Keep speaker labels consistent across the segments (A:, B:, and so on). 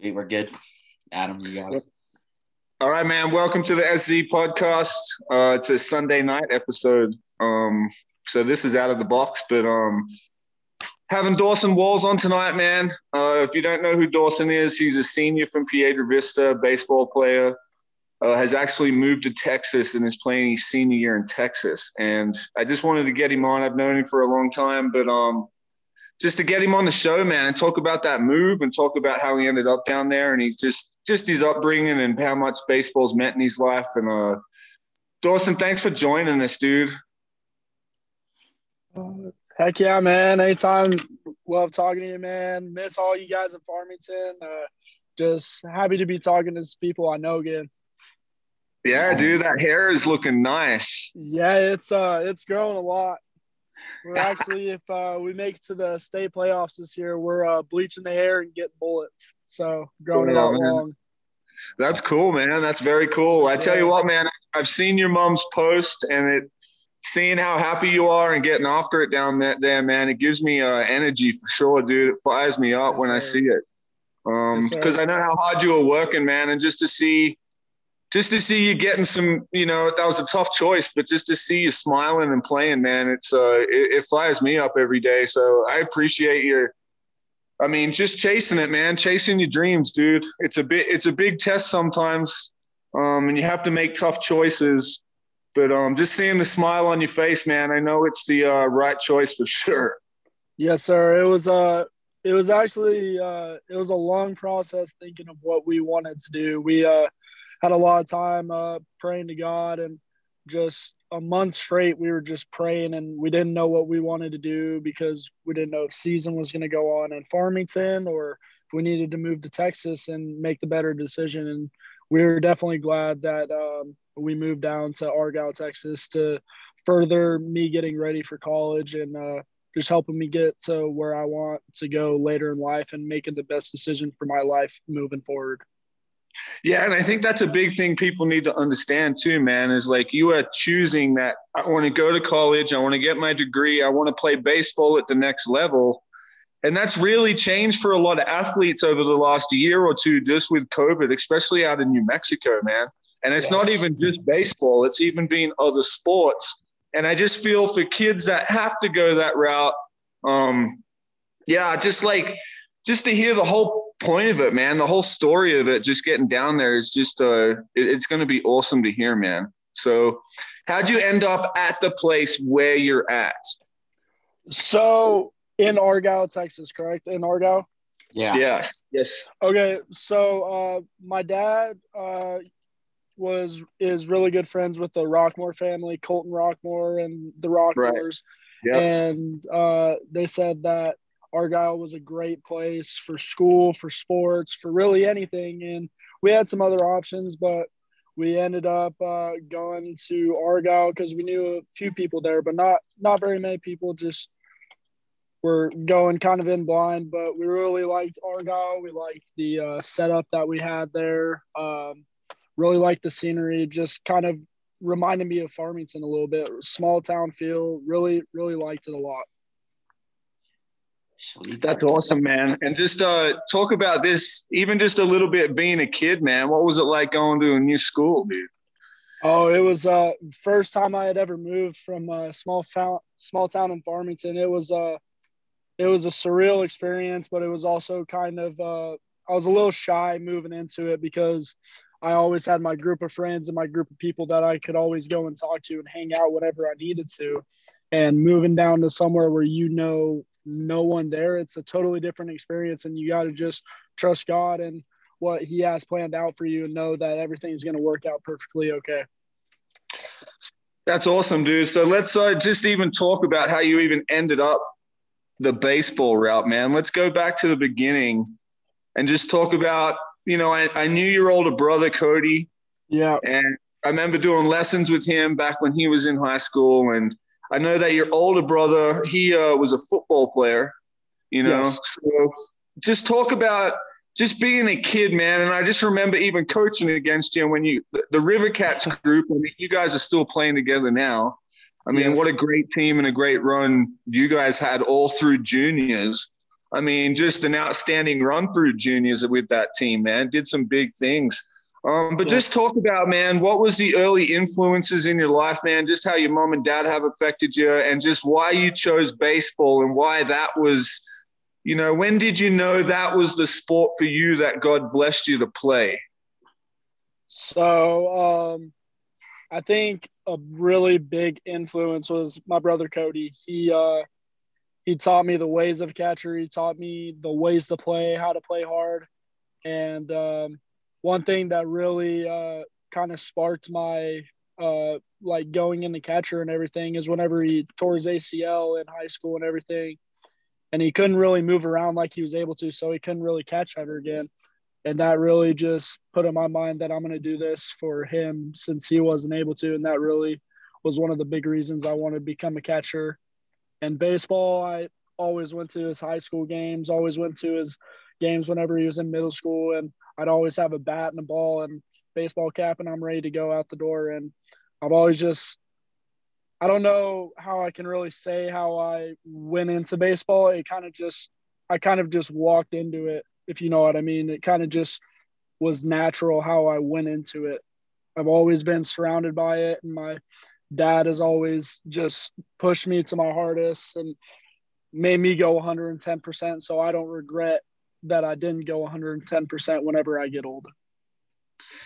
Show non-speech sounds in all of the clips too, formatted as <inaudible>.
A: Sweet, we're good. Adam, you got it.
B: All right, man. Welcome to the SZ podcast. Uh, it's a Sunday night episode. Um, so this is out of the box, but um, having Dawson Walls on tonight, man. Uh, if you don't know who Dawson is, he's a senior from Piedra Vista, baseball player. Uh, has actually moved to Texas and is playing his senior year in Texas. And I just wanted to get him on. I've known him for a long time, but um, just to get him on the show, man, and talk about that move and talk about how he ended up down there and he's just just his upbringing and how much baseball's meant in his life. And uh, Dawson, thanks for joining us, dude.
C: Heck yeah, man. Anytime. Love talking to you, man. Miss all you guys in Farmington. Uh, just happy to be talking to people I know again.
B: Yeah, dude, that hair is looking nice.
C: Yeah, it's uh it's growing a lot. We're actually, if uh, we make it to the state playoffs this year, we're uh, bleaching the hair and getting bullets. So growing yeah, a lot man. long.
B: That's cool, man. That's very cool. I tell you what, man, I've seen your mom's post and it seeing how happy you are and getting after it down there, man, it gives me uh, energy for sure, dude. It fires me up yes, when sir. I see it. Um, because yes, I know how hard you were working, man, and just to see just to see you getting some, you know, that was a tough choice, but just to see you smiling and playing, man, it's uh, it, it fires me up every day. So I appreciate your, I mean, just chasing it, man, chasing your dreams, dude. It's a bit, it's a big test sometimes, um, and you have to make tough choices. But um, just seeing the smile on your face, man, I know it's the uh, right choice for sure.
C: Yes, sir. It was uh, it was actually uh, it was a long process thinking of what we wanted to do. We uh had a lot of time uh, praying to God and just a month straight we were just praying and we didn't know what we wanted to do because we didn't know if season was going to go on in Farmington or if we needed to move to Texas and make the better decision and we were definitely glad that um, we moved down to Argyle, Texas to further me getting ready for college and uh, just helping me get to where I want to go later in life and making the best decision for my life moving forward.
B: Yeah, and I think that's a big thing people need to understand too, man, is like you are choosing that I want to go to college, I want to get my degree, I want to play baseball at the next level. And that's really changed for a lot of athletes over the last year or two just with COVID, especially out in New Mexico, man. And it's yes. not even just baseball, it's even been other sports. And I just feel for kids that have to go that route, um, yeah, just like just to hear the whole point of it, man. The whole story of it, just getting down there is just uh, it, it's going to be awesome to hear, man. So, how'd you end up at the place where you're at?
C: So in Argyle, Texas, correct? In Argyle.
B: Yeah. Yes. Yes.
C: Okay. So uh, my dad uh, was is really good friends with the Rockmore family, Colton Rockmore and the Rockmores, right. yep. and uh, they said that Argyle was a great place for school, for sports, for really anything. And we had some other options, but we ended up uh, going to Argyle because we knew a few people there, but not not very many people. Just were going kind of in blind, but we really liked Argyle. We liked the uh, setup that we had there. Um, really liked the scenery. Just kind of reminded me of Farmington a little bit. Small town feel. Really, really liked it a lot.
B: That's awesome, man. And just uh, talk about this, even just a little bit being a kid, man. What was it like going to a new school, dude?
C: Oh, it was uh first time I had ever moved from a small town, small town in Farmington. It was uh it was a surreal experience, but it was also kind of uh I was a little shy moving into it because I always had my group of friends and my group of people that I could always go and talk to and hang out whenever I needed to. And moving down to somewhere where you know no one there. It's a totally different experience, and you got to just trust God and what He has planned out for you, and know that everything's going to work out perfectly okay.
B: That's awesome, dude. So let's uh, just even talk about how you even ended up the baseball route, man. Let's go back to the beginning and just talk about, you know, I, I knew your older brother, Cody.
C: Yeah.
B: And I remember doing lessons with him back when he was in high school. And I know that your older brother, he uh, was a football player, you know. Yes. So just talk about just being a kid, man. And I just remember even coaching against you when you the River Cats group. I mean, you guys are still playing together now. I mean, yes. what a great team and a great run you guys had all through juniors. I mean, just an outstanding run through juniors with that team, man. Did some big things. Um, but yes. just talk about, man, what was the early influences in your life, man? Just how your mom and dad have affected you, and just why you chose baseball and why that was, you know, when did you know that was the sport for you that God blessed you to play?
C: So, um, I think a really big influence was my brother Cody. He uh, he taught me the ways of catcher. He taught me the ways to play, how to play hard, and um, one thing that really uh, kind of sparked my uh, like going into catcher and everything is whenever he tore his ACL in high school and everything, and he couldn't really move around like he was able to, so he couldn't really catch ever again. And that really just put in my mind that I'm going to do this for him since he wasn't able to. And that really was one of the big reasons I wanted to become a catcher. And baseball, I always went to his high school games, always went to his games whenever he was in middle school. And I'd always have a bat and a ball and baseball cap, and I'm ready to go out the door. And I've always just, I don't know how I can really say how I went into baseball. It kind of just, I kind of just walked into it, if you know what I mean. It kind of just was natural how I went into it. I've always been surrounded by it, and my dad has always just pushed me to my hardest and made me go 110%. So I don't regret that I didn't go 110% whenever I get older.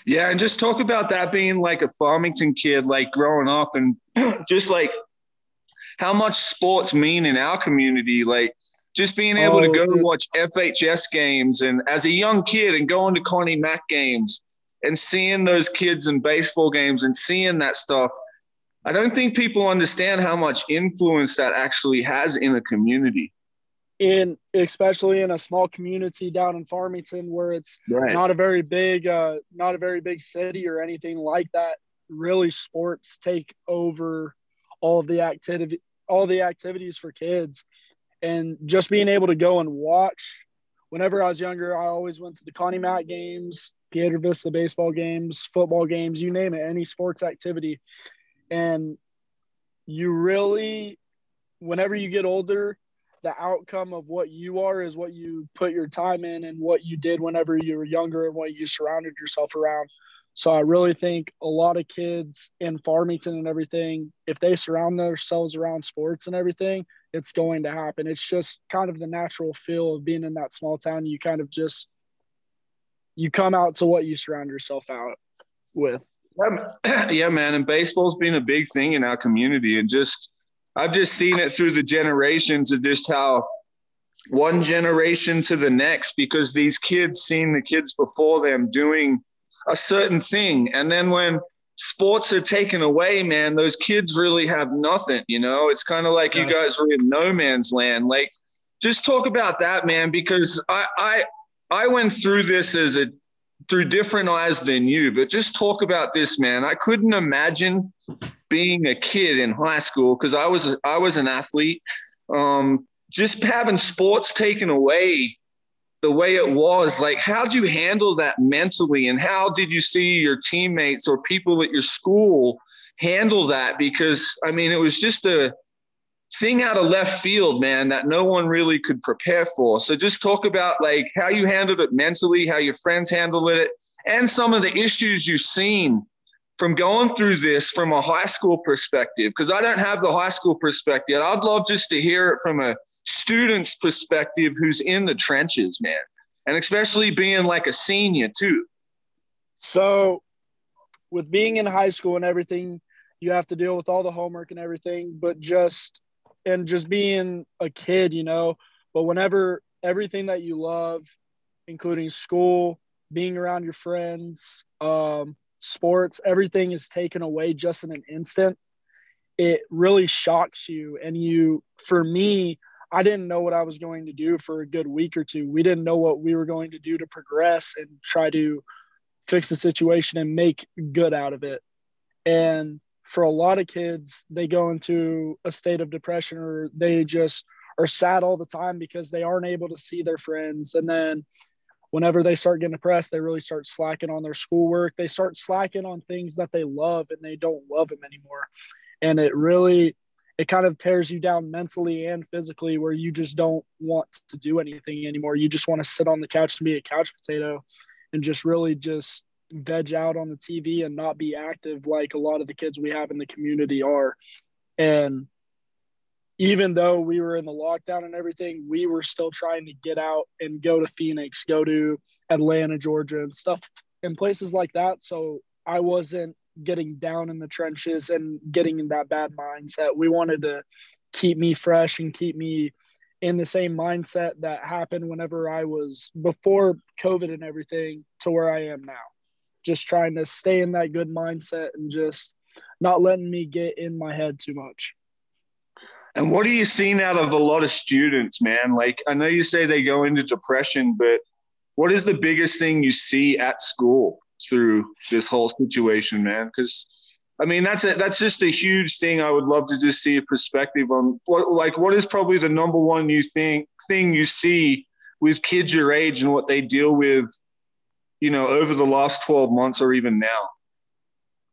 B: Yeah, and just talk about that being like a Farmington kid, like growing up, and <clears throat> just like how much sports mean in our community. Like just being able oh, to go dude. watch FHS games, and as a young kid, and going to Connie Mack games, and seeing those kids in baseball games, and seeing that stuff. I don't think people understand how much influence that actually has in a community
C: in especially in a small community down in Farmington where it's right. not a very big uh, not a very big city or anything like that really sports take over all the activity all the activities for kids and just being able to go and watch whenever I was younger I always went to the Connie Mack games Piedra Vista baseball games football games you name it any sports activity and you really whenever you get older the outcome of what you are is what you put your time in and what you did whenever you were younger and what you surrounded yourself around. So I really think a lot of kids in Farmington and everything, if they surround themselves around sports and everything, it's going to happen. It's just kind of the natural feel of being in that small town. You kind of just you come out to what you surround yourself out with.
B: Yeah, <clears throat> man. And baseball's been a big thing in our community, and just I've just seen it through the generations of just how one generation to the next, because these kids seen the kids before them doing a certain thing. And then when sports are taken away, man, those kids really have nothing, you know? It's kind of like yes. you guys are in no man's land. Like, just talk about that, man, because I I I went through this as a through different eyes than you, but just talk about this, man. I couldn't imagine being a kid in high school because I was I was an athlete. Um, just having sports taken away the way it was, like how did you handle that mentally, and how did you see your teammates or people at your school handle that? Because I mean, it was just a thing out of left field, man, that no one really could prepare for. So just talk about like how you handled it mentally, how your friends handled it, and some of the issues you've seen from going through this from a high school perspective, because I don't have the high school perspective. I'd love just to hear it from a student's perspective who's in the trenches, man. And especially being like a senior too.
C: So with being in high school and everything, you have to deal with all the homework and everything, but just and just being a kid, you know. But whenever everything that you love, including school, being around your friends, um, sports, everything is taken away just in an instant. It really shocks you. And you, for me, I didn't know what I was going to do for a good week or two. We didn't know what we were going to do to progress and try to fix the situation and make good out of it. And for a lot of kids, they go into a state of depression or they just are sad all the time because they aren't able to see their friends. And then whenever they start getting depressed, they really start slacking on their schoolwork. They start slacking on things that they love and they don't love them anymore. And it really, it kind of tears you down mentally and physically where you just don't want to do anything anymore. You just want to sit on the couch and be a couch potato and just really just veg out on the TV and not be active like a lot of the kids we have in the community are. And even though we were in the lockdown and everything, we were still trying to get out and go to Phoenix, go to Atlanta, Georgia, and stuff in places like that. So I wasn't getting down in the trenches and getting in that bad mindset. We wanted to keep me fresh and keep me in the same mindset that happened whenever I was before COVID and everything to where I am now. Just trying to stay in that good mindset and just not letting me get in my head too much.
B: And what are you seeing out of a lot of students, man? Like, I know you say they go into depression, but what is the biggest thing you see at school through this whole situation, man? Because I mean, that's a, that's just a huge thing. I would love to just see a perspective on what, like, what is probably the number one you think thing you see with kids your age and what they deal with, you know, over the last twelve months or even now.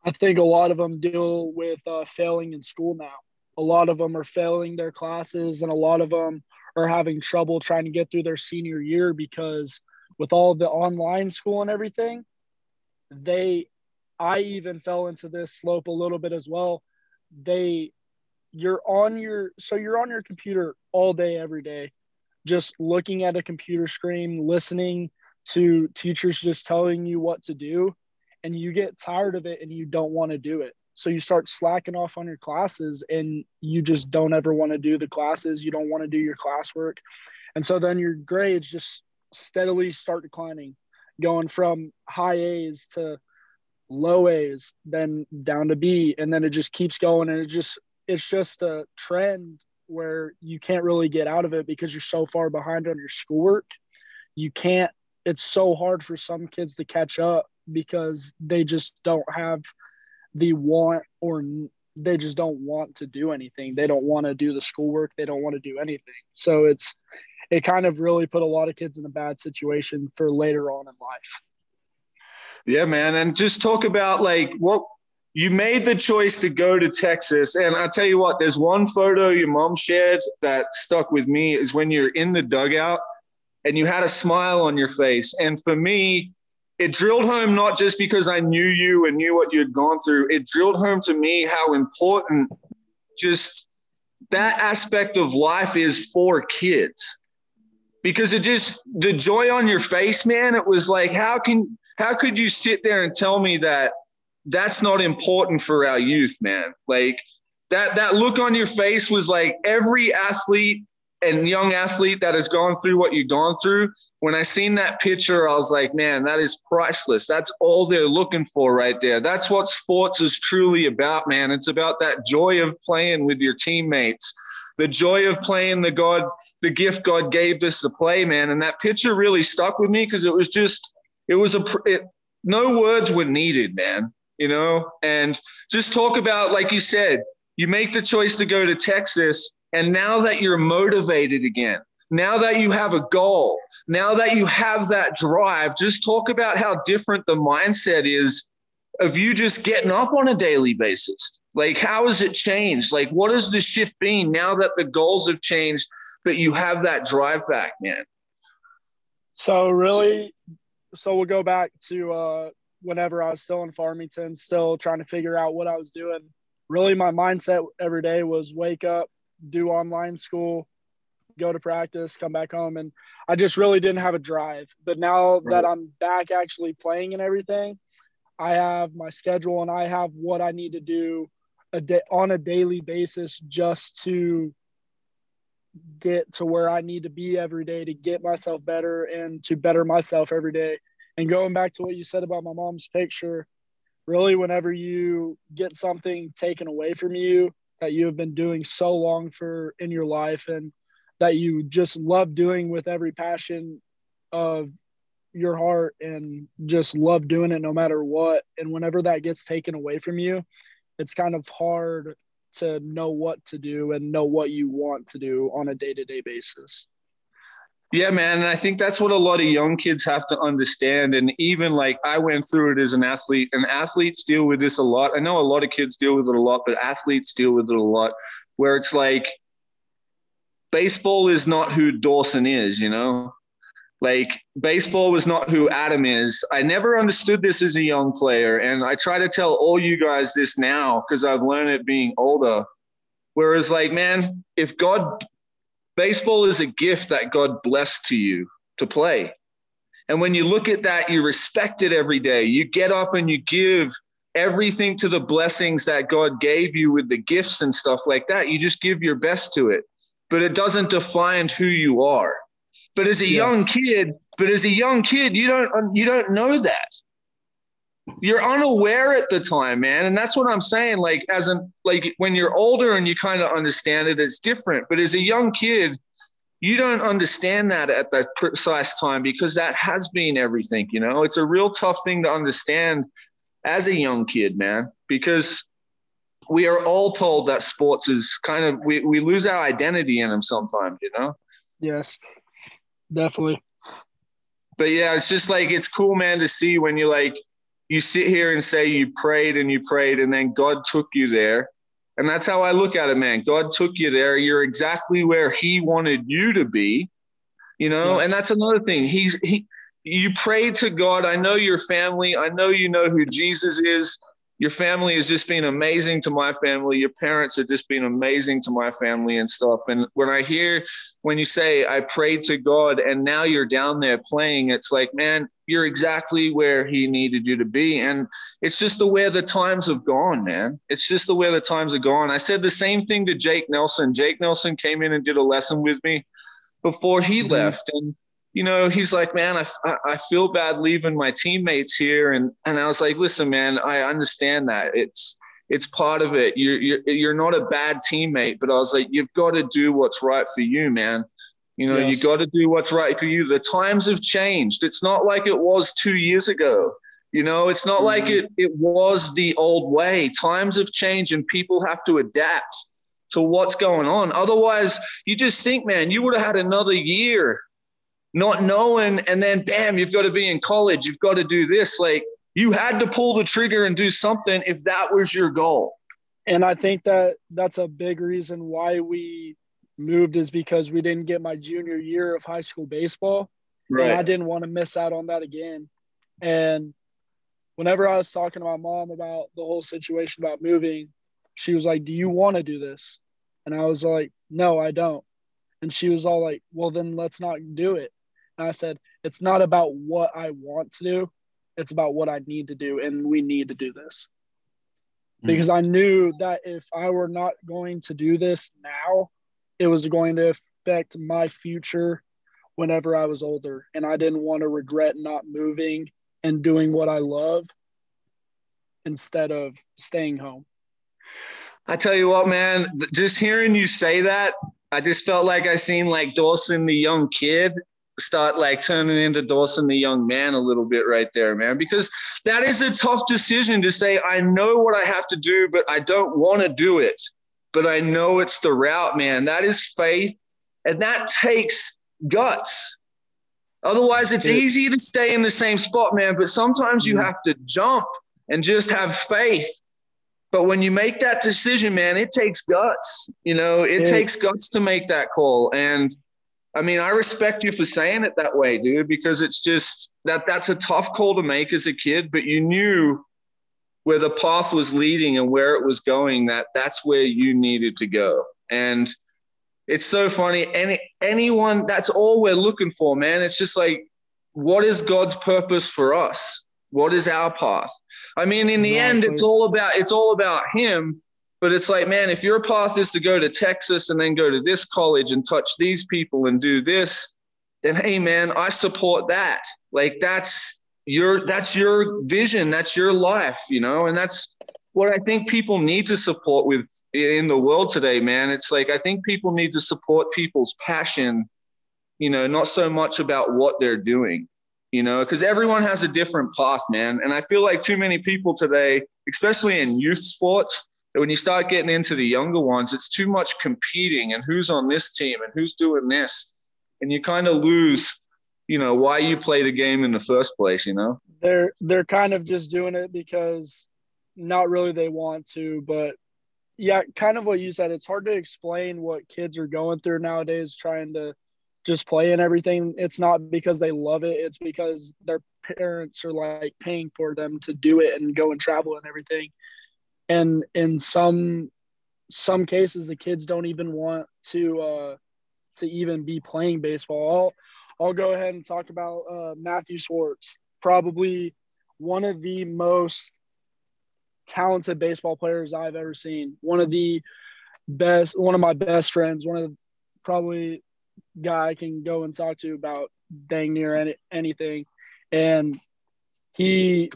C: I think a lot of them deal with uh, failing in school now a lot of them are failing their classes and a lot of them are having trouble trying to get through their senior year because with all the online school and everything they i even fell into this slope a little bit as well. They you're on your so you're on your computer all day every day just looking at a computer screen listening to teachers just telling you what to do and you get tired of it and you don't want to do it so you start slacking off on your classes and you just don't ever want to do the classes. You don't want to do your classwork. And so then your grades just steadily start declining, going from high A's to low A's, then down to B. And then it just keeps going. And it just, it's just a trend where you can't really get out of it because you're so far behind on your schoolwork. You can't, it's so hard for some kids to catch up because they just don't have – the want or they just don't want to do anything. They don't want to do the schoolwork. They don't want to do anything. So it's it kind of really put a lot of kids in a bad situation for later on in life.
B: Yeah, man. And just talk about like what you made the choice to go to Texas. And I tell you what, there's one photo your mom shared that stuck with me is when you're in the dugout and you had a smile on your face. And for me, it drilled home not just because I knew you and knew what you had gone through. It drilled home to me how important just that aspect of life is for kids. Because it just the joy on your face, man, it was like how can how could you sit there and tell me that that's not important for our youth, man? Like that that look on your face was like every athlete and young athlete that has gone through what you've gone through, when I seen that picture, I was like, man, that is priceless. That's all they're looking for right there. That's what sports is truly about, man. It's about that joy of playing with your teammates, the joy of playing the God, the gift God gave us to play, man. And that picture really stuck with me because it was just, it was a, it, no words were needed, man. You know, and just talk about, like you said, you make the choice to go to Texas and now that you're motivated again, now that you have a goal, now that you have that drive, just talk about how different the mindset is of you just getting up on a daily basis. Like, how has it changed? Like, what has the shift been now that the goals have changed, but you have that drive back, man?
C: So, really, so we'll go back to uh, whenever I was still in Farmington, still trying to figure out what I was doing. Really, my mindset every day was wake up, do online school, go to practice, come back home. And I just really didn't have a drive. But now right. that I'm back actually playing and everything, I have my schedule and I have what I need to do a day on a daily basis just to get to where I need to be every day to get myself better and to better myself every day. And going back to what you said about my mom's picture, really, whenever you get something taken away from you, that you have been doing so long for in your life and that you just love doing with every passion of your heart and just love doing it no matter what and whenever that gets taken away from you it's kind of hard to know what to do and know what you want to do on a day-to-day basis
B: Yeah, man. And I think that's what a lot of young kids have to understand. And even like I went through it as an athlete, and athletes deal with this a lot. I know a lot of kids deal with it a lot, but athletes deal with it a lot where it's like baseball is not who Dawson is, you know? Like baseball was not who Adam is. I never understood this as a young player. And I try to tell all you guys this now because I've learned it being older. Whereas, like, man, if God Baseball is a gift that God blessed to you to play. And when you look at that, you respect it every day. You get up and you give everything to the blessings that God gave you with the gifts and stuff like that. You just give your best to it. But it doesn't define who you are. But as a yes. young kid, but as a young kid, you don't you don't know that you're unaware at the time, man. And that's what I'm saying. Like, as an like when you're older and you kind of understand it, it's different. But as a young kid, you don't understand that at that precise time because that has been everything, you know. It's a real tough thing to understand as a young kid, man, because we are all told that sports is kind of we, we lose our identity in them sometimes, you know?
C: Yes, definitely.
B: But yeah, it's just like it's cool, man, to see when you like you sit here and say you prayed and you prayed and then God took you there. And that's how I look at it, man. God took you there. You're exactly where he wanted you to be. You know, yes. and that's another thing. He's he you pray to God. I know your family. I know you know who Jesus is your family has just been amazing to my family. Your parents have just been amazing to my family and stuff. And when I hear when you say I prayed to God and now you're down there playing, it's like, man, you're exactly where he needed you to be. And it's just the way the times have gone, man. It's just the way the times have gone. I said the same thing to Jake Nelson. Jake Nelson came in and did a lesson with me before he mm-hmm. left. And you know, he's like, man, I, I feel bad leaving my teammates here. And, and I was like, listen, man, I understand that it's, it's part of it. You're, you're, you're not a bad teammate, but I was like, you've got to do what's right for you, man. You know, yes. you got to do what's right for you. The times have changed. It's not like it was two years ago. You know, it's not mm-hmm. like it, it was the old way. Times have changed and people have to adapt to what's going on. Otherwise, you just think, man, you would have had another year not knowing, and then bam, you've got to be in college, you've got to do this. Like you had to pull the trigger and do something if that was your goal.
C: And I think that that's a big reason why we moved is because we didn't get my junior year of high school baseball. Right. And I didn't want to miss out on that again. And whenever I was talking to my mom about the whole situation about moving, she was like, Do you want to do this? And I was like, No, I don't. And she was all like, Well, then let's not do it. And I said, it's not about what I want to do, it's about what I need to do. And we need to do this. Mm-hmm. Because I knew that if I were not going to do this now, it was going to affect my future whenever I was older. And I didn't want to regret not moving and doing what I love instead of staying home.
B: I tell you what, man, just hearing you say that, I just felt like I seen like Dawson, the young kid, start like turning into Dawson the young man a little bit right there, man, because that is a tough decision to say, I know what I have to do, but I don't want to do it, but I know it's the route, man. That is faith. And that takes guts. Otherwise, it's easy to stay in the same spot, man, but sometimes you mm-hmm. have to jump and just have faith. But when you make that decision, man, it takes guts. You know, it yeah. takes guts to make that call. And I mean, I respect you for saying it that way, dude, because it's just that that's a tough call to make as a kid, but you knew where the path was leading and where it was going, that that's where you needed to go. And it's so funny. Any anyone, that's all we're looking for, man. It's just like, what is God's purpose for us? What is our path? I mean, in the exactly. end, it's all about it's all about him but it's like, man, if your path is to go to Texas and then go to this college and touch these people and do this, then hey, man, I support that. Like that's your that's your vision, that's your life, you know, and that's what I think people need to support with in the world today, man. It's like I think people need to support people's passion, you know, not so much about what they're doing, you know, because everyone has a different path, man. And I feel like too many people today, especially in youth sports, when you start getting into the younger ones, it's too much competing and who's on this team and who's doing this. and you kind of lose, you know, why you play the game in the first place. You know,
C: they're they're kind of just doing it because not really they want to, but yeah, kind of what you said. It's hard to explain what kids are going through nowadays, trying to just play and everything. It's not because they love it. It's because their parents are like paying for them to do it and go and travel and everything. And in some some cases, the kids don't even want to uh, to even be playing baseball. I'll I'll go ahead and talk about uh, Matthew Schwartz, probably one of the most talented baseball players I've ever seen. One of the best, one of my best friends, one of the, probably guy I can go and talk to about dang near any, anything. And he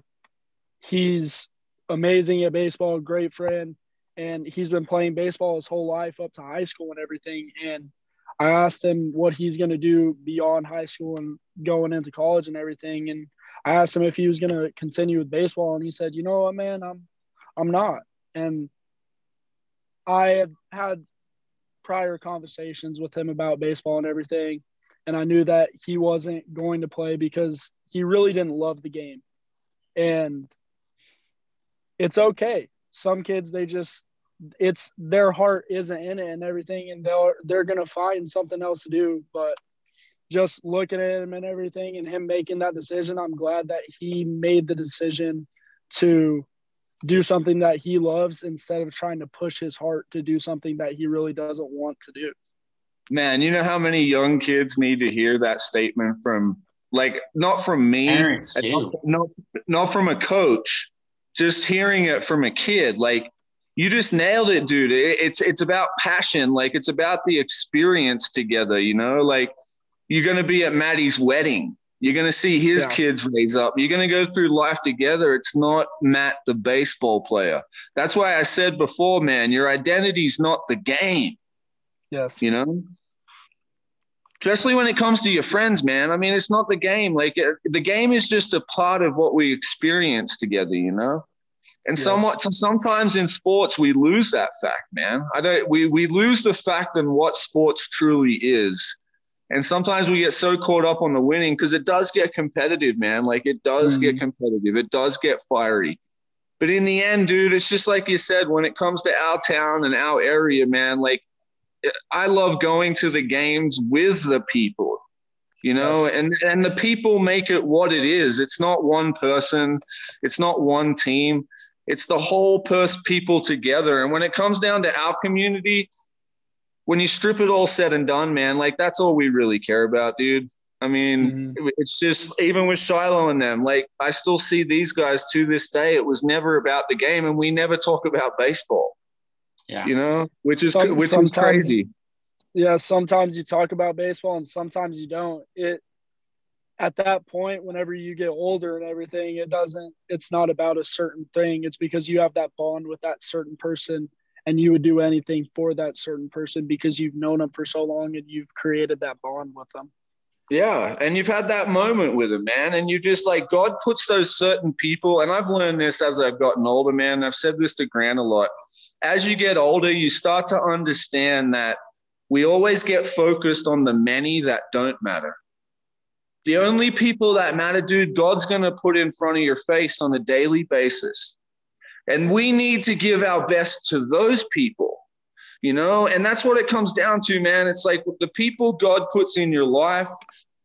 C: he's amazing at baseball, great friend, and he's been playing baseball his whole life up to high school and everything. And I asked him what he's going to do beyond high school and going into college and everything. And I asked him if he was going to continue with baseball, and he said, "You know what, man, I'm I'm not." And I had had prior conversations with him about baseball and everything, and I knew that he wasn't going to play because he really didn't love the game. And it's okay. Some kids they just it's their heart isn't in it and everything and they're they're going to find something else to do, but just looking at him and everything and him making that decision, I'm glad that he made the decision to do something that he loves instead of trying to push his heart to do something that he really doesn't want to do.
B: Man, you know how many young kids need to hear that statement from like not from me, not, not, not from a coach, just hearing it from a kid. Like you just nailed it, dude. It's it's about passion. Like it's about the experience together. You know, like you're gonna be at Maddie's wedding. You're going to see his yeah. kids raise up. You're going to go through life together. It's not Matt, the baseball player. That's why I said before, man, your identity is not the game.
C: Yes.
B: You know? Especially when it comes to your friends, man. I mean, it's not the game. Like, the game is just a part of what we experience together, you know? And yes. somewhat sometimes in sports we lose that fact, man. I don't we we lose the fact in what sports truly is and sometimes we get so caught up on the winning because it does get competitive, man. Like it does mm. get competitive, it does get fiery. But in the end, dude, it's just like you said, when it comes to our town and our area, man, like I love going to the games with the people, you know, yes. and, and the people make it what it is. It's not one person, it's not one team, it's the whole person people together. And when it comes down to our community, when you strip it all said and done, man, like that's all we really care about, dude. I mean, mm-hmm. it's just even with Shiloh and them, like I still see these guys to this day. It was never about the game, and we never talk about baseball. Yeah, you know, which is Some, which is crazy.
C: Yeah, sometimes you talk about baseball, and sometimes you don't. It at that point, whenever you get older and everything, it doesn't. It's not about a certain thing. It's because you have that bond with that certain person and you would do anything for that certain person because you've known them for so long and you've created that bond with them.
B: Yeah, and you've had that moment with them, man, and you just like God puts those certain people, and I've learned this as I've gotten older, man. I've said this to Grant a lot. As you get older, you start to understand that we always get focused on the many that don't matter. The only people that matter, dude, God's going to put in front of your face on a daily basis. And we need to give our best to those people, you know? And that's what it comes down to, man. It's like the people God puts in your life,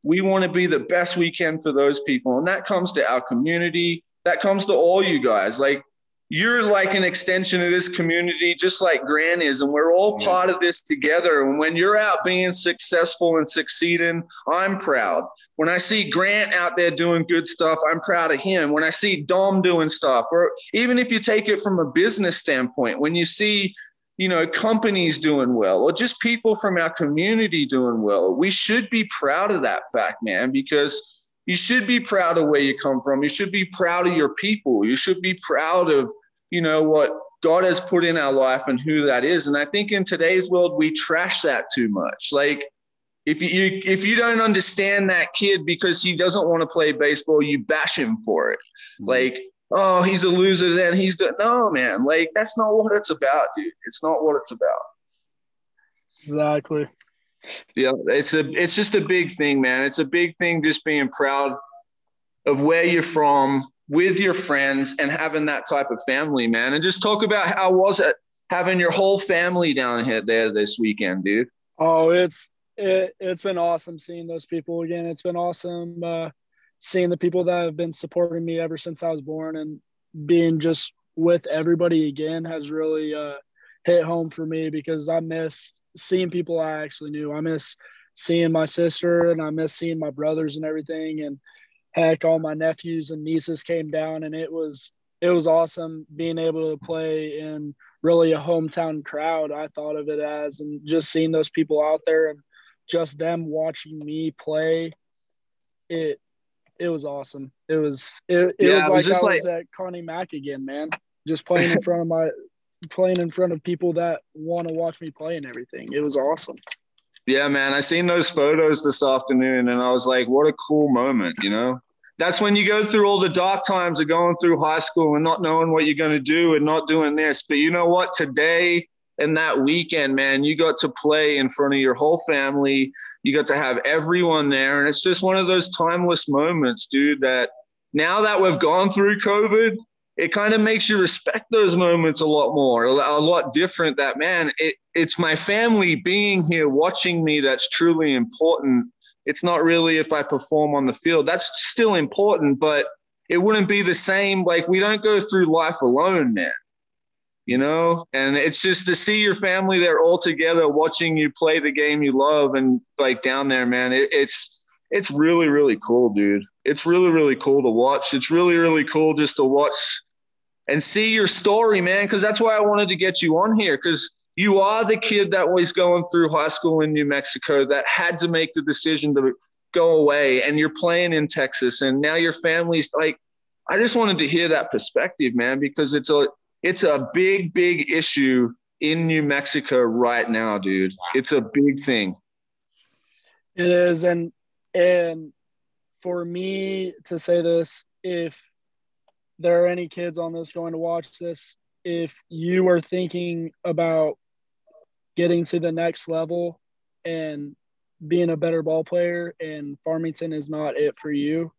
B: we want to be the best we can for those people. And that comes to our community, that comes to all you guys. Like, you're like an extension of this community, just like Grant is, and we're all part of this together. And when you're out being successful and succeeding, I'm proud. When I see Grant out there doing good stuff, I'm proud of him. When I see Dom doing stuff, or even if you take it from a business standpoint, when you see you know companies doing well or just people from our community doing well we should be proud of that fact man because you should be proud of where you come from. You should be proud of your people. You should be proud of, you know, what God has put in our life and who that is. And I think in today's world, we trash that too much. Like, if you, if you don't understand that kid because he doesn't want to play baseball, you bash him for it. Mm-hmm. Like, oh, he's a loser, then he's the no man. Like, that's not what it's about, dude. It's not what it's about.
C: Exactly.
B: Yeah, it's a it's just a big thing, man. It's a big thing just being proud of where you're from with your friends and having that type of family, man. And just talk about how was it having your whole family down here there this weekend, dude.
C: Oh, it's it, it's been awesome seeing those people again. It's been awesome uh, seeing the people that have been supporting me ever since I was born and being just with everybody again has really uh, hit home for me because I miss seeing people I actually knew. I miss seeing my sister and I miss seeing my brothers and everything. And heck, all my nephews and nieces came down and it was it was awesome being able to play in really a hometown crowd. I thought of it as and just seeing those people out there and just them watching me play. It it was awesome. It was it, it yeah, was like I was at Connie Mack again, man. Just playing in front of my playing in front of people that want to watch me play and everything. It was awesome.
B: Yeah, man. I seen those photos this afternoon and I was like, what a cool moment, you know? That's when you go through all the dark times of going through high school and not knowing what you're going to do and not doing this. But you know what? Today and that weekend, man, you got to play in front of your whole family. You got to have everyone there. And it's just one of those timeless moments, dude, that now that we've gone through COVID, it kind of makes you respect those moments a lot more, a lot different. That man, it, it's my family being here watching me that's truly important. It's not really if I perform on the field. That's still important, but it wouldn't be the same. Like we don't go through life alone, man. You know, and it's just to see your family there all together, watching you play the game you love, and like down there, man. It, it's it's really really cool, dude. It's really really cool to watch. It's really really cool just to watch and see your story, man, because that's why I wanted to get you on here because you are the kid that was going through high school in New Mexico that had to make the decision to go away and you're playing in Texas and now your family's like I just wanted to hear that perspective, man, because it's a it's a big big issue in New Mexico right now, dude. It's a big thing.
C: It is and and for me to say this if there are any kids on this going to watch this, if you are thinking about getting to the next level and being a better ball player and Farmington is not it for you,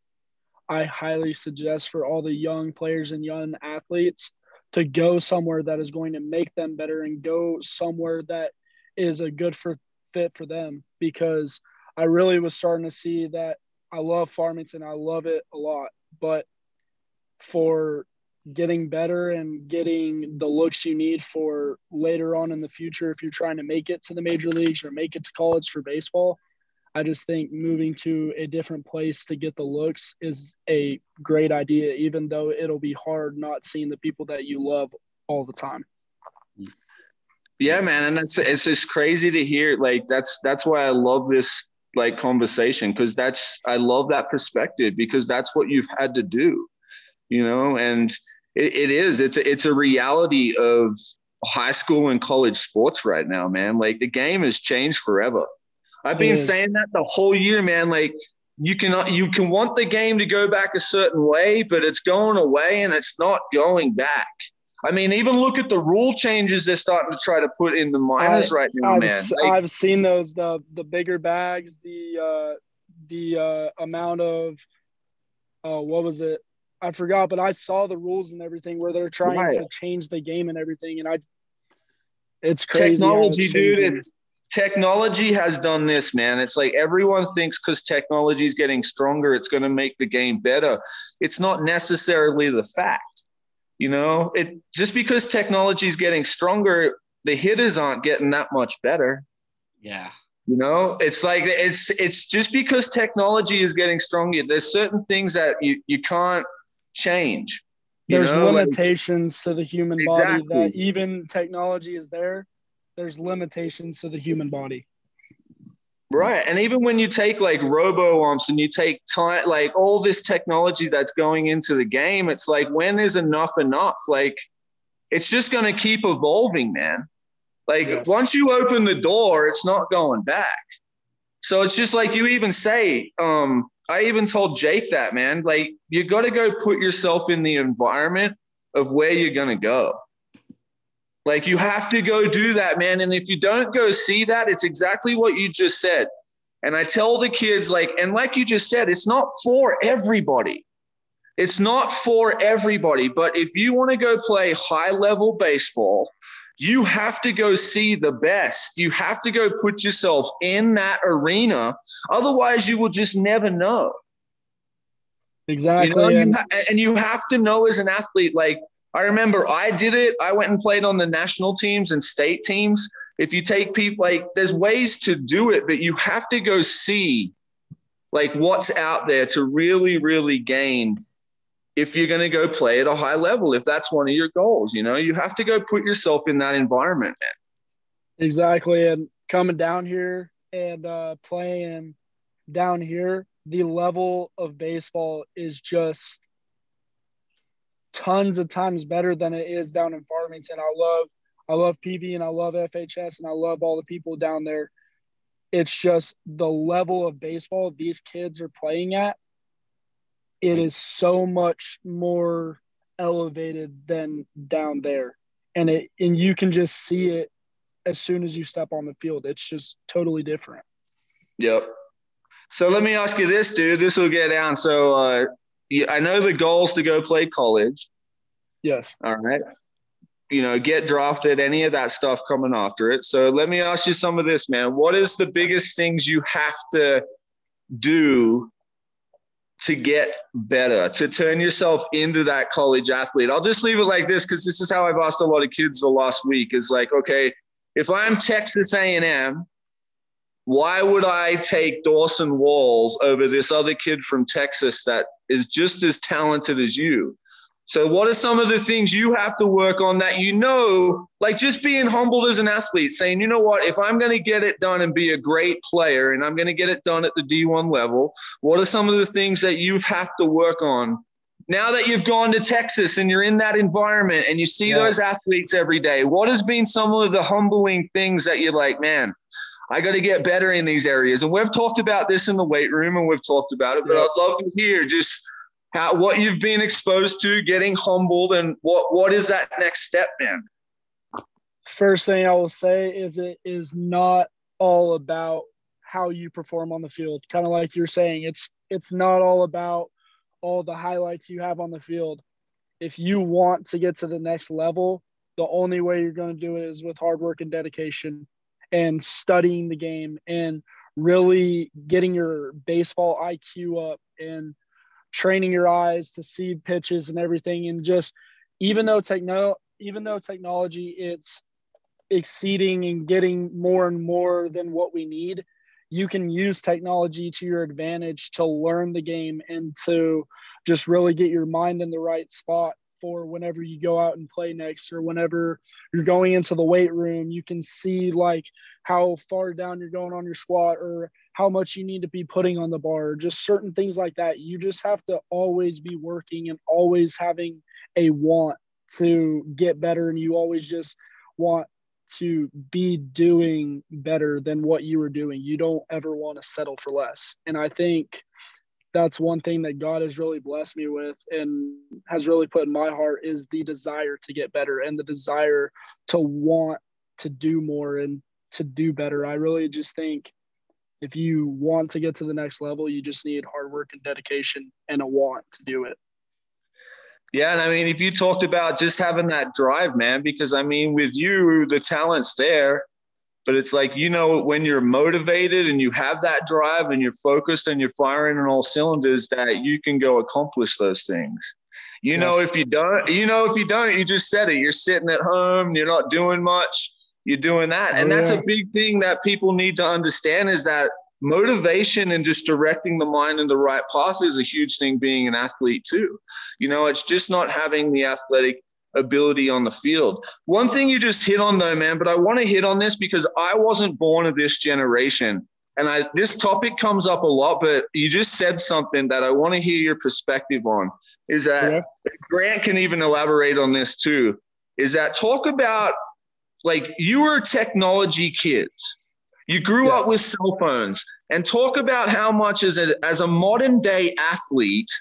C: I highly suggest for all the young players and young athletes to go somewhere that is going to make them better and go somewhere that is a good for fit for them because I really was starting to see that I love Farmington. I love it a lot, but for getting better and getting the looks you need for later on in the future if you're trying to make it to the major leagues or make it to college for baseball. I just think moving to a different place to get the looks is a great idea, even though it'll be hard not seeing the people that you love all the time.
B: Yeah, man, and that's it's just crazy to hear. Like that's that's why I love this like conversation because that's I love that perspective because that's what you've had to do you know, and it, it is, it's a, it's a reality of high school and college sports right now, man. Like the game has changed forever. I've been saying that the whole year, man. Like you can you can want the game to go back a certain way, but it's going away and it's not going back. I mean, even look at the rule changes they're starting to try to put in the minors I, right now,
C: I've,
B: man.
C: Like, I've seen those the the bigger bags, the uh, the uh, amount of uh, what was it? I forgot, but I saw the rules and everything where they're trying right. to change the game and everything, and I, it's crazy.
B: Technology, dude. It's technology has done this, man. It's like everyone thinks because technology is getting stronger, it's going to make the game better. It's not necessarily the fact. You know, it just because technology is getting stronger, the hitters aren't getting that much better.
A: Yeah.
B: You know, it's like it's it's just because technology is getting stronger. There's certain things that you you can't change.
C: There's know? limitations like, to the human exactly. body that even technology is there. There's limitations to the human body.
B: Right. And even when you take like robo umps and you take time, like all this technology that's going into the game, it's like, when is enough enough? Like, it's just going to keep evolving, man. Like, yes. once you open the door, it's not going back. So it's just like you even say, um, I even told Jake that, man. Like, you got to go put yourself in the environment of where you're going to go. Like you have to go do that, man. And if you don't go see that, it's exactly what you just said. And I tell the kids, like, and like you just said, it's not for everybody. It's not for everybody. But if you want to go play high level baseball, you have to go see the best. You have to go put yourself in that arena. Otherwise, you will just never know.
C: Exactly.
B: You know, you ha- and you have to know as an athlete, like, I remember I did it. I went and played on the national teams and state teams. If you take people, like, there's ways to do it, but you have to go see, like, what's out there to really, really gain if you're going to go play at a high level, if that's one of your goals, you know, you have to go put yourself in that environment, man.
C: Exactly. And coming down here and uh, playing down here, the level of baseball is just tons of times better than it is down in Farmington. I love I love PV and I love FHS and I love all the people down there. It's just the level of baseball these kids are playing at it is so much more elevated than down there. And it and you can just see it as soon as you step on the field. It's just totally different.
B: Yep. So let me ask you this dude. This will get down. So uh i know the goals to go play college.
C: Yes.
B: All right. You know get drafted any of that stuff coming after it. So let me ask you some of this man. What is the biggest things you have to do to get better, to turn yourself into that college athlete. I'll just leave it like this because this is how I've asked a lot of kids the last week is like, okay, if I'm Texas A&M, why would I take Dawson Walls over this other kid from Texas that is just as talented as you? So, what are some of the things you have to work on that you know, like just being humbled as an athlete, saying, you know what, if I'm going to get it done and be a great player and I'm going to get it done at the D1 level, what are some of the things that you have to work on now that you've gone to Texas and you're in that environment and you see yeah. those athletes every day? What has been some of the humbling things that you're like, man, I got to get better in these areas? And we've talked about this in the weight room and we've talked about it, but yeah. I'd love to hear just how what you've been exposed to, getting humbled, and what what is that next step, man?
C: First thing I will say is it is not all about how you perform on the field. Kind of like you're saying, it's it's not all about all the highlights you have on the field. If you want to get to the next level, the only way you're going to do it is with hard work and dedication and studying the game and really getting your baseball IQ up and training your eyes to see pitches and everything. And just even though techno even though technology it's exceeding and getting more and more than what we need you can use technology to your advantage to learn the game and to just really get your mind in the right spot for whenever you go out and play next or whenever you're going into the weight room you can see like how far down you're going on your squat or how much you need to be putting on the bar, just certain things like that. You just have to always be working and always having a want to get better. And you always just want to be doing better than what you were doing. You don't ever want to settle for less. And I think that's one thing that God has really blessed me with and has really put in my heart is the desire to get better and the desire to want to do more and to do better. I really just think if you want to get to the next level, you just need hard work and dedication and a want to do it.
B: Yeah, and I mean, if you talked about just having that drive, man, because I mean, with you, the talent's there, but it's like you know when you're motivated and you have that drive and you're focused and you're firing on all cylinders, that you can go accomplish those things. You yes. know, if you don't, you know, if you don't, you just said it. You're sitting at home, you're not doing much you're doing that. And oh, that's yeah. a big thing that people need to understand is that motivation and just directing the mind in the right path is a huge thing being an athlete too. You know, it's just not having the athletic ability on the field. One thing you just hit on though, man, but I want to hit on this because I wasn't born of this generation. And I, this topic comes up a lot, but you just said something that I want to hear your perspective on. Is that yeah. Grant can even elaborate on this too? Is that talk about like you were technology kids. You grew yes. up with cell phones and talk about how much as a as a modern day athlete,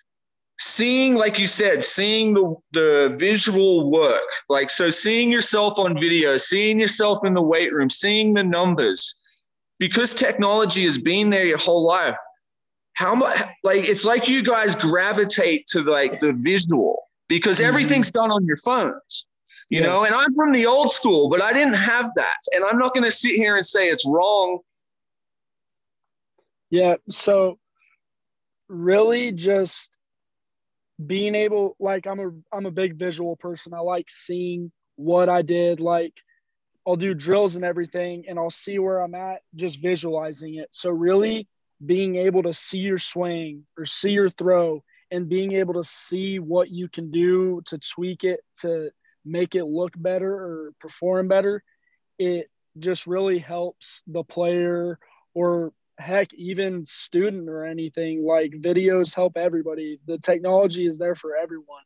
B: seeing, like you said, seeing the, the visual work, like so seeing yourself on video, seeing yourself in the weight room, seeing the numbers, because technology has been there your whole life. How much like it's like you guys gravitate to like the visual because mm-hmm. everything's done on your phones. You yes. know, and I'm from the old school, but I didn't have that. And I'm not going to sit here and say it's wrong.
C: Yeah. So, really, just being able like i'm a i'm a big visual person. I like seeing what i did. Like i'll do drills and everything and i'll see where i'm at just visualizing it. So really being able to see your swing or see your throw and being able to see what you can do to tweak it to make it look better or perform better it just really helps the player or heck even student or anything like videos help everybody. The technology is there for everyone.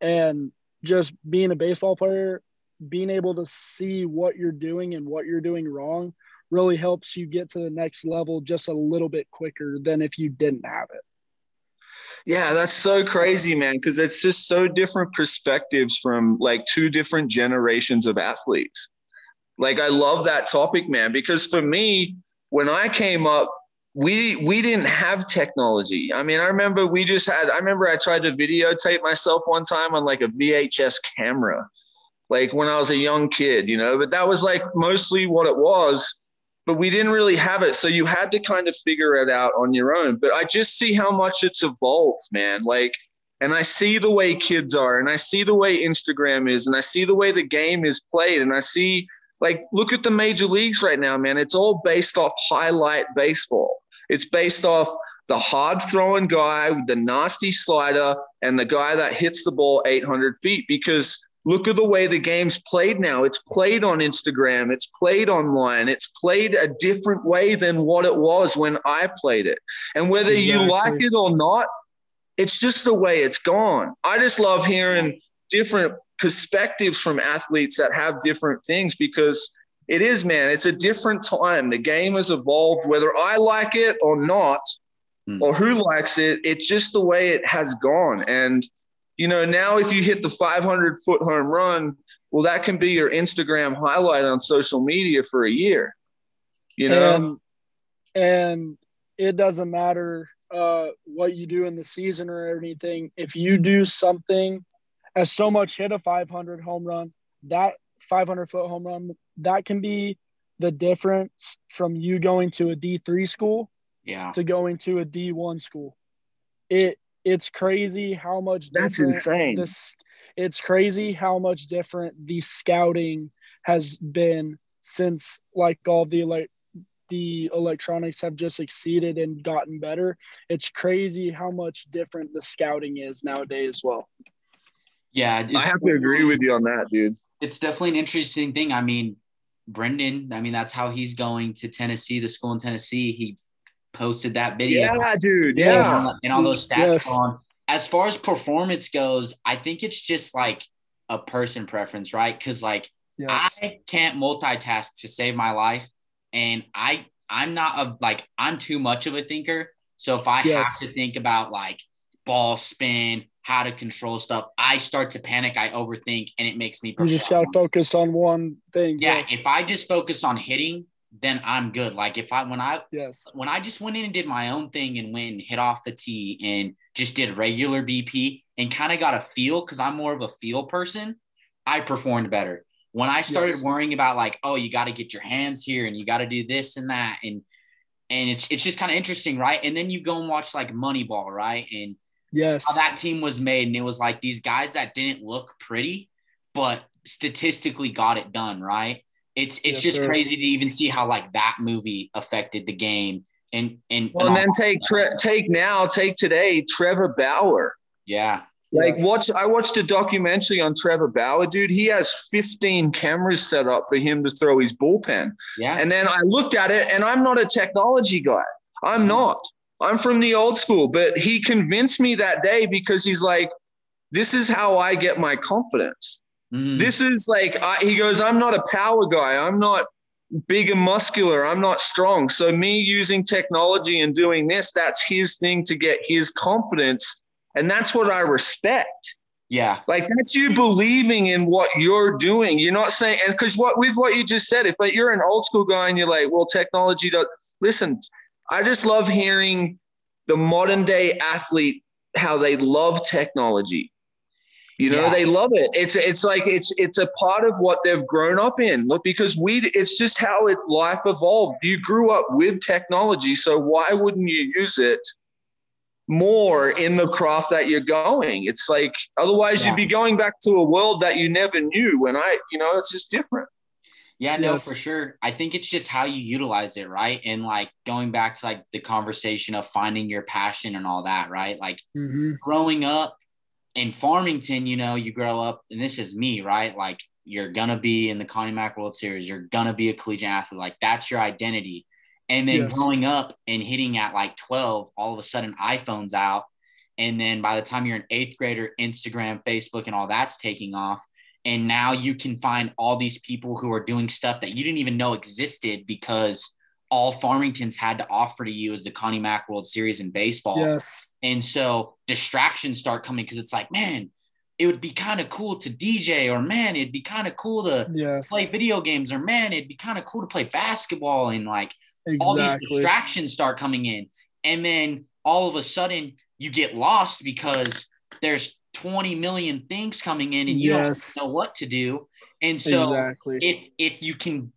C: And just being a baseball player being able to see what you're doing and what you're doing wrong really helps you get to the next level just a little bit quicker than if you didn't have it.
B: Yeah that's so crazy man because it's just so different perspectives from like two different generations of athletes. Like i love that topic man because for me when I came up, we we didn't have technology. I mean, I remember we just had. I remember I tried to videotape myself one time on like a VHS camera, like when I was a young kid, you know. But that was like mostly what it was. But we didn't really have it, so you had to kind of figure it out on your own. But I just see how much it's evolved, man. Like, and I see the way kids are, and I see the way Instagram is, and I see the way the game is played, and I see like, look at the major leagues right now, man. It's all based off highlight baseball. It's based off the hard throwing guy with the nasty slider and the guy that hits the ball 800 feet because look at the way the game's played now. It's played on Instagram, it's played online, it's played a different way than what it was when I played it. And whether exactly. you like it or not, it's just the way it's gone. I just love hearing different perspectives from athletes that have different things because it is, man, it's a different time. The game has evolved, whether I like it or not, mm. or who likes it, it's just the way it has gone. And, you know, now if you hit the 500 foot home run, well, that can be your Instagram highlight on social media for a year, you know?
C: And, and it doesn't matter uh, what you do in the season or anything. If you do something as so much hit a 500 home run, that 500 foot home run, that can be the difference from you going to a D3 school
A: yeah.
C: to going to a D1 school. It it's crazy how much
B: That's insane.
C: This it's crazy how much different the scouting has been since like all the like the electronics have just exceeded and gotten better. It's crazy how much different the scouting is nowadays as well.
A: Yeah,
B: I have to agree with you on that, dude.
A: It's definitely an interesting thing. I mean, Brendan, I mean, that's how he's going to Tennessee, the school in Tennessee. He posted that video.
B: Yeah, dude. Yeah.
A: And all those stats yes. on. As far as performance goes, I think it's just like a person preference, right? Because like yes. I can't multitask to save my life. And I I'm not a like I'm too much of a thinker. So if I yes. have to think about like ball spin, how to control stuff. I start to panic, I overthink, and it makes me.
C: You just got to focus on one thing.
A: Yeah, yes. if I just focus on hitting, then I'm good. Like if I when I
C: yes
A: when I just went in and did my own thing and went and hit off the tee and just did regular BP and kind of got a feel because I'm more of a feel person, I performed better. When I started yes. worrying about like, oh, you got to get your hands here and you got to do this and that and and it's it's just kind of interesting, right? And then you go and watch like Moneyball, right? And
C: Yes.
A: How that team was made. And it was like these guys that didn't look pretty, but statistically got it done, right? It's it's yes, just sir. crazy to even see how like that movie affected the game. And and,
B: well, and, then take tre- take now, take today, Trevor Bauer.
A: Yeah.
B: Like yes. watch I watched a documentary on Trevor Bauer, dude. He has 15 cameras set up for him to throw his bullpen.
A: Yeah.
B: And then I looked at it and I'm not a technology guy. I'm mm-hmm. not. I'm from the old school, but he convinced me that day because he's like, this is how I get my confidence. Mm. This is like, I, he goes, I'm not a power guy. I'm not big and muscular. I'm not strong. So, me using technology and doing this, that's his thing to get his confidence. And that's what I respect.
A: Yeah.
B: Like that's you believing in what you're doing. You're not saying, and because what with what you just said, if like, you're an old school guy and you're like, well, technology does, listen, I just love hearing the modern day athlete, how they love technology. You know, yeah. they love it. It's it's like it's it's a part of what they've grown up in. Look, because we it's just how it life evolved. You grew up with technology, so why wouldn't you use it more in the craft that you're going? It's like otherwise yeah. you'd be going back to a world that you never knew. And I, you know, it's just different.
A: Yeah, no, yes. for sure. I think it's just how you utilize it, right? And like going back to like the conversation of finding your passion and all that, right? Like mm-hmm. growing up in Farmington, you know, you grow up, and this is me, right? Like you're gonna be in the Connie Mack World Series, you're gonna be a collegiate athlete, like that's your identity. And then yes. growing up and hitting at like 12, all of a sudden iPhone's out. And then by the time you're an eighth grader, Instagram, Facebook, and all that's taking off. And now you can find all these people who are doing stuff that you didn't even know existed because all Farmington's had to offer to you is the Connie Mack World Series in baseball.
C: Yes.
A: And so distractions start coming because it's like, man, it would be kind of cool to DJ, or man, it'd be kind of cool to
C: yes.
A: play video games, or man, it'd be kind of cool to play basketball. And like exactly. all these distractions start coming in. And then all of a sudden you get lost because there's 20 million things coming in and you yes. don't know what to do. And so exactly. if if you can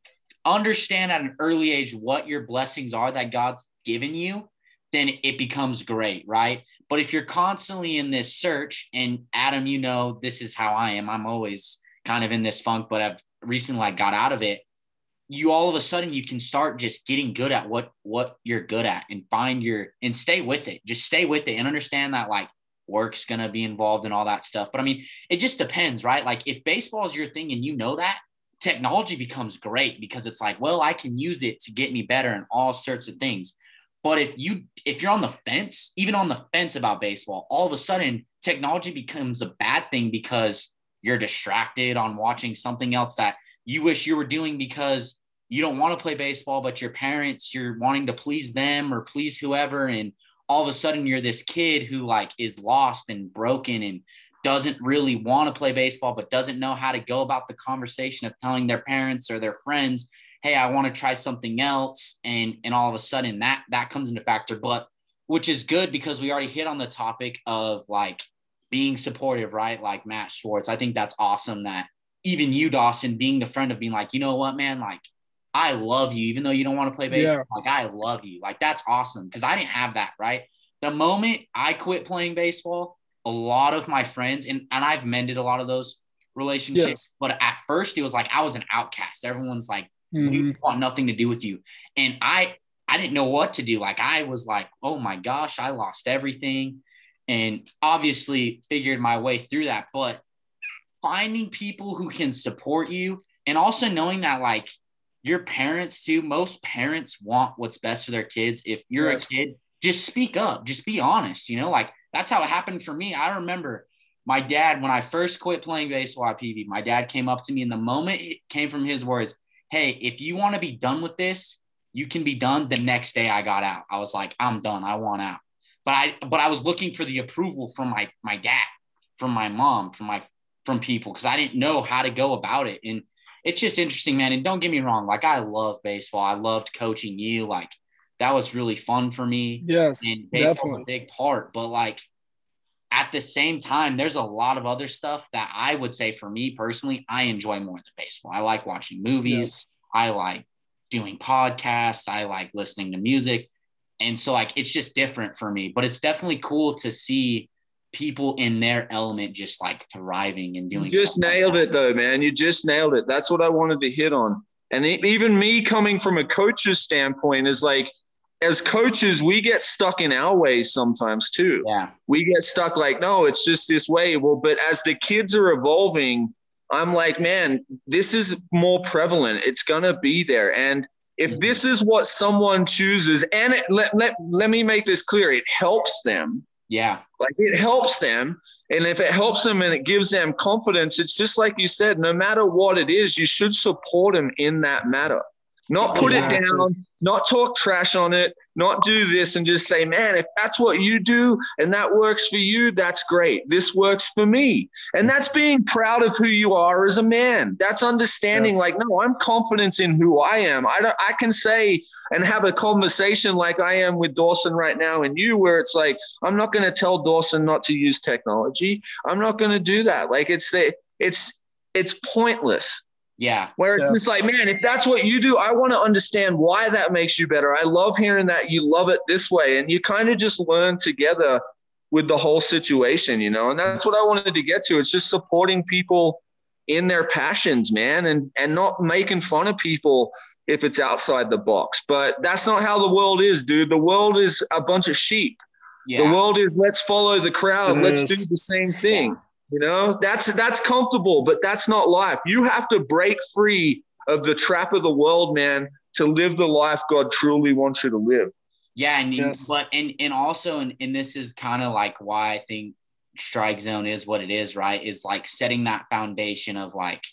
A: understand at an early age what your blessings are that God's given you, then it becomes great, right? But if you're constantly in this search, and Adam, you know, this is how I am. I'm always kind of in this funk, but I've recently like got out of it. You all of a sudden you can start just getting good at what what you're good at and find your and stay with it. Just stay with it and understand that like work's gonna be involved and all that stuff. But I mean, it just depends, right? Like if baseball is your thing and you know that, technology becomes great because it's like, well, I can use it to get me better in all sorts of things. But if you if you're on the fence, even on the fence about baseball, all of a sudden technology becomes a bad thing because you're distracted on watching something else that you wish you were doing because you don't want to play baseball, but your parents, you're wanting to please them or please whoever. And all of a sudden you're this kid who like is lost and broken and doesn't really want to play baseball, but doesn't know how to go about the conversation of telling their parents or their friends, "Hey, I want to try something else," and and all of a sudden that that comes into factor. But which is good because we already hit on the topic of like being supportive, right? Like Matt Schwartz. I think that's awesome that even you, Dawson, being the friend of being like, you know what, man, like I love you, even though you don't want to play baseball. Yeah. Like I love you. Like that's awesome because I didn't have that, right? The moment I quit playing baseball, a lot of my friends and, and I've mended a lot of those relationships. Yes. But at first it was like I was an outcast. Everyone's like, mm-hmm. we want nothing to do with you. And I I didn't know what to do. Like I was like, oh my gosh, I lost everything. And obviously figured my way through that. But finding people who can support you and also knowing that like your parents too, most parents want what's best for their kids. If you're yes. a kid, just speak up, just be honest, you know, like that's how it happened for me. I remember my dad, when I first quit playing baseball at PV, my dad came up to me, and the moment it came from his words, Hey, if you want to be done with this, you can be done. The next day I got out. I was like, I'm done. I want out. But I but I was looking for the approval from my my dad, from my mom, from my from people because I didn't know how to go about it. And it's just interesting, man. And don't get me wrong, like I love baseball. I loved coaching you. Like that was really fun for me.
C: Yes,
A: and baseball's a big part. But like at the same time, there's a lot of other stuff that I would say for me personally, I enjoy more than baseball. I like watching movies. Yes. I like doing podcasts. I like listening to music. And so like it's just different for me. But it's definitely cool to see people in their element just like thriving and doing
B: you just nailed like it though man you just nailed it that's what i wanted to hit on and even me coming from a coach's standpoint is like as coaches, we get stuck in our ways sometimes too.
A: Yeah.
B: We get stuck like, no, it's just this way. Well, but as the kids are evolving, I'm like, man, this is more prevalent. It's going to be there. And if mm-hmm. this is what someone chooses, and it, let, let, let me make this clear, it helps them.
A: Yeah.
B: Like it helps them. And if it helps them and it gives them confidence, it's just like you said, no matter what it is, you should support them in that matter not put it down, not talk trash on it, not do this and just say, man, if that's what you do and that works for you, that's great. This works for me. And that's being proud of who you are as a man. That's understanding, yes. like, no, I'm confident in who I am. I, don't, I can say and have a conversation like I am with Dawson right now and you, where it's like, I'm not going to tell Dawson not to use technology. I'm not going to do that. Like, it's the, it's, it's pointless
A: yeah.
B: Where it's just like, man, if that's what you do, I want to understand why that makes you better. I love hearing that you love it this way. And you kind of just learn together with the whole situation, you know? And that's what I wanted to get to. It's just supporting people in their passions, man, and and not making fun of people if it's outside the box. But that's not how the world is, dude. The world is a bunch of sheep. Yeah. The world is let's follow the crowd. It let's is. do the same thing. Yeah. You know, that's that's comfortable, but that's not life. You have to break free of the trap of the world, man, to live the life God truly wants you to live.
A: Yeah, and yes. but and and also and, and this is kind of like why I think strike zone is what it is, right? Is like setting that foundation of like,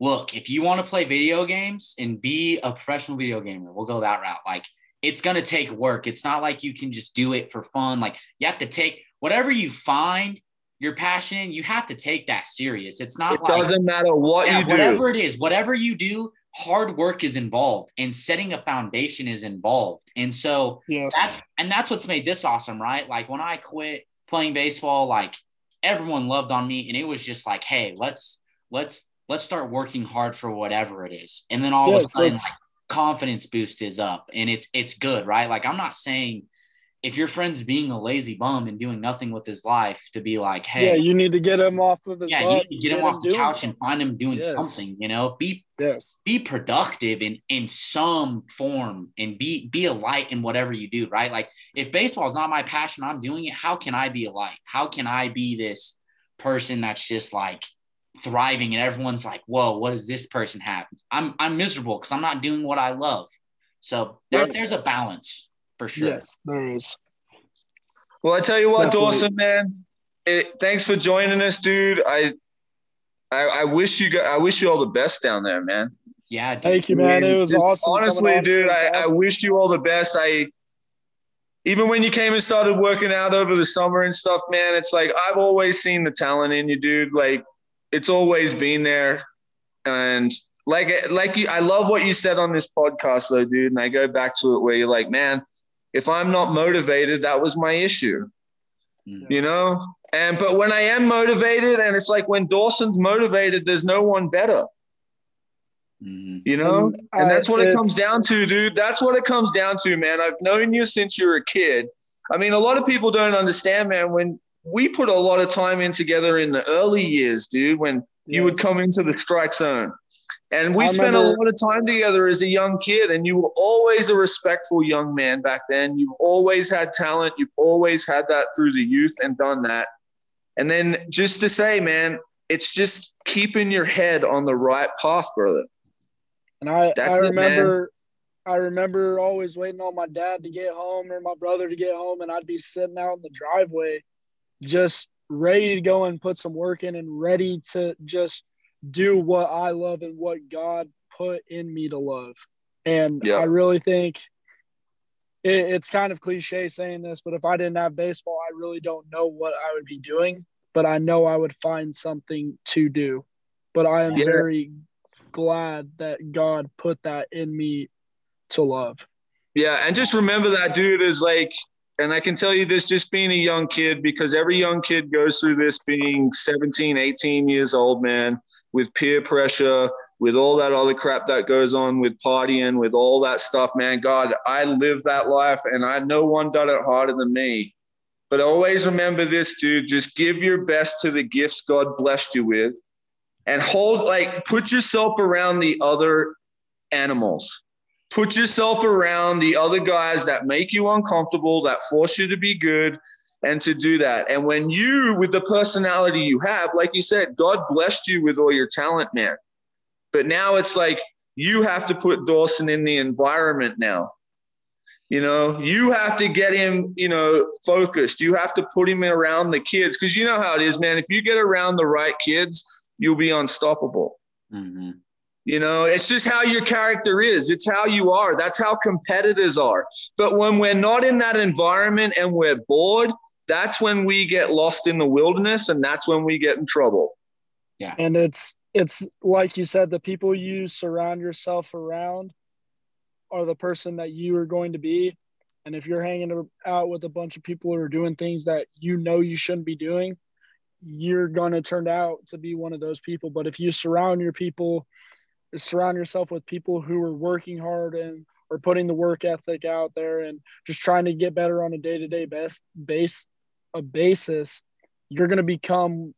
A: look, if you want to play video games and be a professional video gamer, we'll go that route. Like it's gonna take work. It's not like you can just do it for fun. Like you have to take whatever you find your passion you have to take that serious. It's not
B: it
A: like,
B: doesn't matter what yeah, you do.
A: Whatever it is, whatever you do, hard work is involved and setting a foundation is involved. And so
C: yes.
A: That, and that's what's made this awesome, right? Like when I quit playing baseball, like everyone loved on me and it was just like, hey, let's let's let's start working hard for whatever it is. And then all yes, of a sudden like, confidence boost is up and it's it's good, right? Like I'm not saying if your friend's being a lazy bum and doing nothing with his life, to be like, hey,
C: yeah, you need to get him off of his
A: yeah,
C: butt,
A: you need to get, get him off the couch something. and find him doing yes. something. You know, be
C: yes,
A: be productive in in some form and be be a light in whatever you do. Right? Like if baseball is not my passion, I'm doing it. How can I be a light? How can I be this person that's just like thriving and everyone's like, whoa, what does this person have? I'm I'm miserable because I'm not doing what I love. So there, right. there's a balance for sure.
C: Yes, there is.
B: Well, I tell you what, Definitely. Dawson, man, it, thanks for joining us, dude. I, I, I wish you got, I wish you all the best down there, man.
A: Yeah, dude.
C: thank you, man. It was Just, awesome.
B: Honestly, dude, I, I wish you all the best. I, even when you came and started working out over the summer and stuff, man, it's like I've always seen the talent in you, dude. Like it's always been there, and like like you, I love what you said on this podcast, though, dude. And I go back to it where you're like, man, if I'm not motivated, that was my issue. Yes. You know? And but when I am motivated, and it's like when Dawson's motivated, there's no one better. Mm-hmm. You know? And that's what it comes down to, dude. That's what it comes down to, man. I've known you since you were a kid. I mean, a lot of people don't understand, man, when we put a lot of time in together in the early years, dude, when yes. you would come into the strike zone and we spent a lot of time together as a young kid, and you were always a respectful young man back then. You've always had talent. You've always had that through the youth and done that. And then just to say, man, it's just keeping your head on the right path, brother.
C: And I, That's I remember, it, I remember always waiting on my dad to get home or my brother to get home, and I'd be sitting out in the driveway, just ready to go and put some work in and ready to just do what I love and what God put in me to love. And I really think it, it's kind of cliche saying this, but if I didn't have baseball, I really don't know what I would be doing, but I know I would find something to do. But I am yeah. very glad that God put that in me to love.
B: Yeah. And just remember that, dude, is like, and I can tell you this just being a young kid, because every young kid goes through this being 17, 18 years old, man, with peer pressure, with all that other crap that goes on with partying, with all that stuff, man. God, I lived that life and I no one done it harder than me. But always remember this, dude. Just give your best to the gifts God blessed you with and hold, like, put yourself around the other animals put yourself around the other guys that make you uncomfortable, that force you to be good, and to do that. And when you, with the personality you have, like you said, God blessed you with all your talent, man. But now it's like you have to put Dawson in the environment now. You know, you have to get him, you know, focused. You have to put him around the kids because you know how it is, man. If you get around the right kids, you'll be unstoppable. Mm-hmm. You know, it's just how your character is. It's how you are. That's how competitors are. But when we're not in that environment and we're bored, that's when we get lost in the wilderness and that's when we get in trouble.
C: Yeah. And it's it's like you said, the people you surround yourself around are the person that you are going to be. And if you're hanging out with a bunch of people who are doing things that you know you shouldn't be doing, you're going to turn out to be one of those people. But if you surround your people surround yourself with people who are working hard and are putting the work ethic out there and just trying to get better on a day-to-day best base a basis you're going to become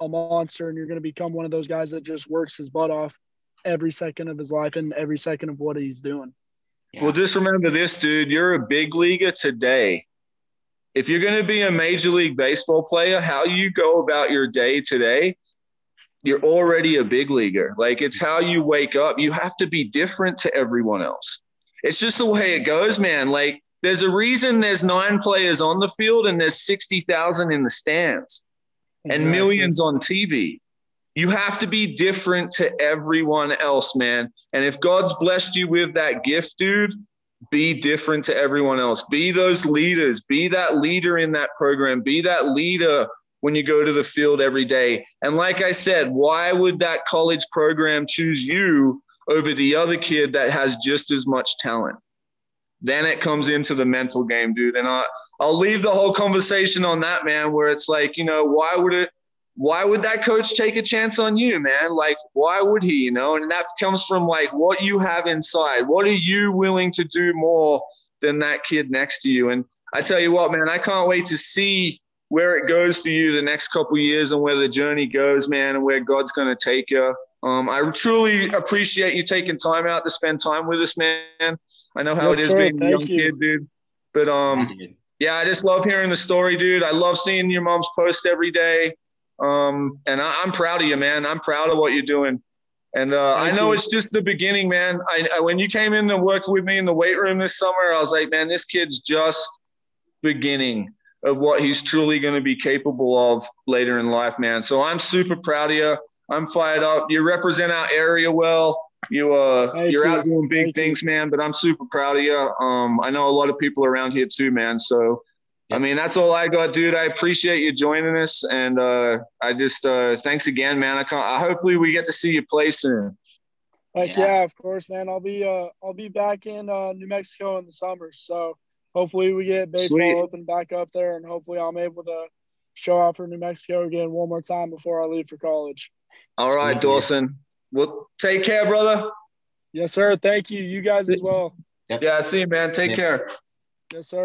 C: a monster and you're going to become one of those guys that just works his butt off every second of his life and every second of what he's doing
B: yeah. well just remember this dude you're a big leaguer today if you're going to be a major league baseball player how you go about your day today you're already a big leaguer. Like it's how you wake up. You have to be different to everyone else. It's just the way it goes, man. Like there's a reason there's nine players on the field and there's 60,000 in the stands exactly. and millions on TV. You have to be different to everyone else, man. And if God's blessed you with that gift, dude, be different to everyone else. Be those leaders. Be that leader in that program. Be that leader when you go to the field every day. And like I said, why would that college program choose you over the other kid that has just as much talent? Then it comes into the mental game, dude. And I, I'll leave the whole conversation on that, man, where it's like, you know, why would it, why would that coach take a chance on you, man? Like, why would he, you know? And that comes from like what you have inside. What are you willing to do more than that kid next to you? And I tell you what, man, I can't wait to see where it goes for you the next couple years and where the journey goes, man, and where God's going to take you. Um, I truly appreciate you taking time out to spend time with us, man. I know how yes, it is sir. being Thank a young you. kid, dude. But um, yeah, I just love hearing the story, dude. I love seeing your mom's post every day. Um, and I, am proud of you, man. I'm proud of what you're doing. And uh, I know you. it's just the beginning, man. I, I, when you came in and worked with me in the weight room this summer, I was like, man, this kid's just beginning of what he's truly going to be capable of later in life, man. So I'm super proud of you. I'm fired up. You represent our area well. You uh, Thank you're you. out doing big Thank things, you. man. But I'm super proud of you. Um, I know a lot of people around here too, man. So, I mean, that's all I got, dude. I appreciate you joining us, and uh, I just uh, thanks again, man. I can't, hopefully we get to see you play soon.
C: Heck yeah. yeah, of course, man. I'll be uh, I'll be back in uh, New Mexico in the summer, so hopefully we get baseball Sweet. open back up there, and hopefully I'm able to show out for New Mexico again one more time before I leave for college.
B: All right, Sweet. Dawson. Well, take care, brother.
C: Yes, sir. Thank you. You guys see, as well.
B: Yeah, I see you, man. Take yeah. care.
C: Yes, sir.